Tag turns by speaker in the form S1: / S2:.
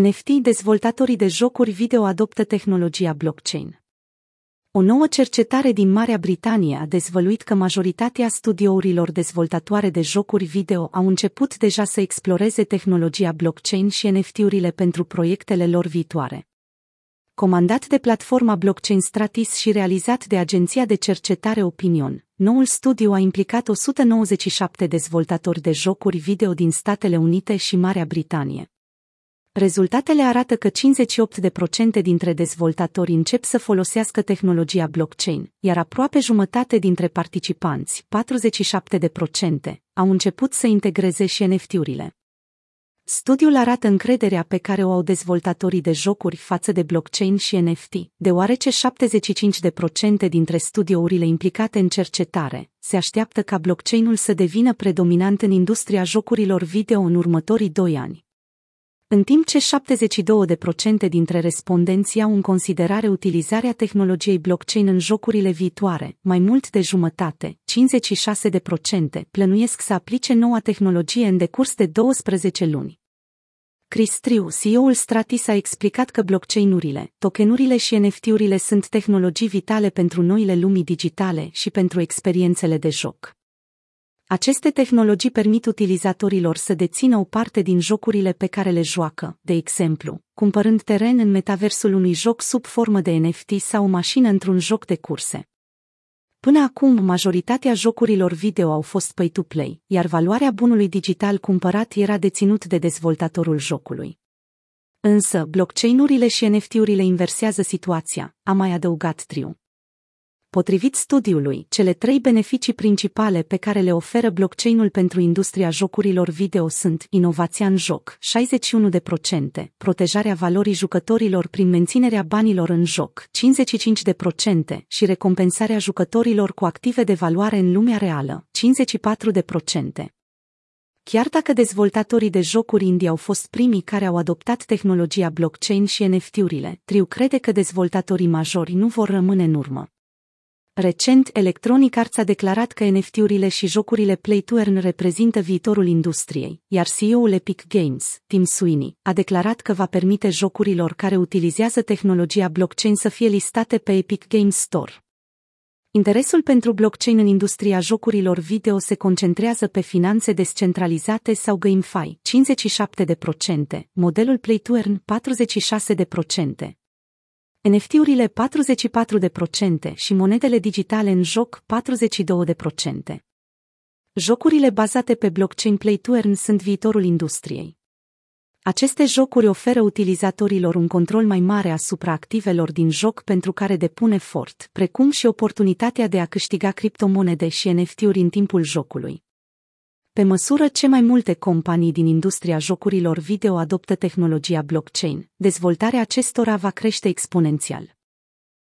S1: NFT dezvoltatorii de jocuri video adoptă tehnologia blockchain. O nouă cercetare din Marea Britanie a dezvăluit că majoritatea studiourilor dezvoltatoare de jocuri video au început deja să exploreze tehnologia blockchain și NFT-urile pentru proiectele lor viitoare. Comandat de platforma blockchain Stratis și realizat de agenția de cercetare Opinion, noul studiu a implicat 197 dezvoltatori de jocuri video din Statele Unite și Marea Britanie. Rezultatele arată că 58% dintre dezvoltatori încep să folosească tehnologia blockchain, iar aproape jumătate dintre participanți, 47%, au început să integreze și NFT-urile. Studiul arată încrederea pe care o au dezvoltatorii de jocuri față de blockchain și NFT, deoarece 75% dintre studiourile implicate în cercetare se așteaptă ca blockchain-ul să devină predominant în industria jocurilor video în următorii doi ani în timp ce 72% dintre respondenți au în considerare utilizarea tehnologiei blockchain în jocurile viitoare, mai mult de jumătate, 56% plănuiesc să aplice noua tehnologie în decurs de 12 luni. Chris Triu, CEO-ul Stratis, a explicat că blockchain-urile, tokenurile și NFT-urile sunt tehnologii vitale pentru noile lumii digitale și pentru experiențele de joc. Aceste tehnologii permit utilizatorilor să dețină o parte din jocurile pe care le joacă, de exemplu, cumpărând teren în metaversul unui joc sub formă de NFT sau o mașină într-un joc de curse. Până acum, majoritatea jocurilor video au fost pay-to-play, iar valoarea bunului digital cumpărat era deținut de dezvoltatorul jocului. Însă, blockchain-urile și NFT-urile inversează situația, a mai adăugat Triu. Potrivit studiului, cele trei beneficii principale pe care le oferă blockchain-ul pentru industria jocurilor video sunt inovația în joc, 61%, protejarea valorii jucătorilor prin menținerea banilor în joc, 55% și recompensarea jucătorilor cu active de valoare în lumea reală, 54%. Chiar dacă dezvoltatorii de jocuri indie au fost primii care au adoptat tehnologia blockchain și NFT-urile, Triu crede că dezvoltatorii majori nu vor rămâne în urmă. Recent, Electronic Arts a declarat că NFT-urile și jocurile Play-to-Earn reprezintă viitorul industriei, iar CEO-ul Epic Games, Tim Sweeney, a declarat că va permite jocurilor care utilizează tehnologia blockchain să fie listate pe Epic Games Store. Interesul pentru blockchain în industria jocurilor video se concentrează pe finanțe descentralizate sau GameFi, 57%, modelul Play-to-Earn, 46%, NFT-urile 44% și monedele digitale în joc 42%. Jocurile bazate pe blockchain Play to Earn sunt viitorul industriei. Aceste jocuri oferă utilizatorilor un control mai mare asupra activelor din joc pentru care depun efort, precum și oportunitatea de a câștiga criptomonede și NFT-uri în timpul jocului. Pe măsură ce mai multe companii din industria jocurilor video adoptă tehnologia blockchain, dezvoltarea acestora va crește exponențial.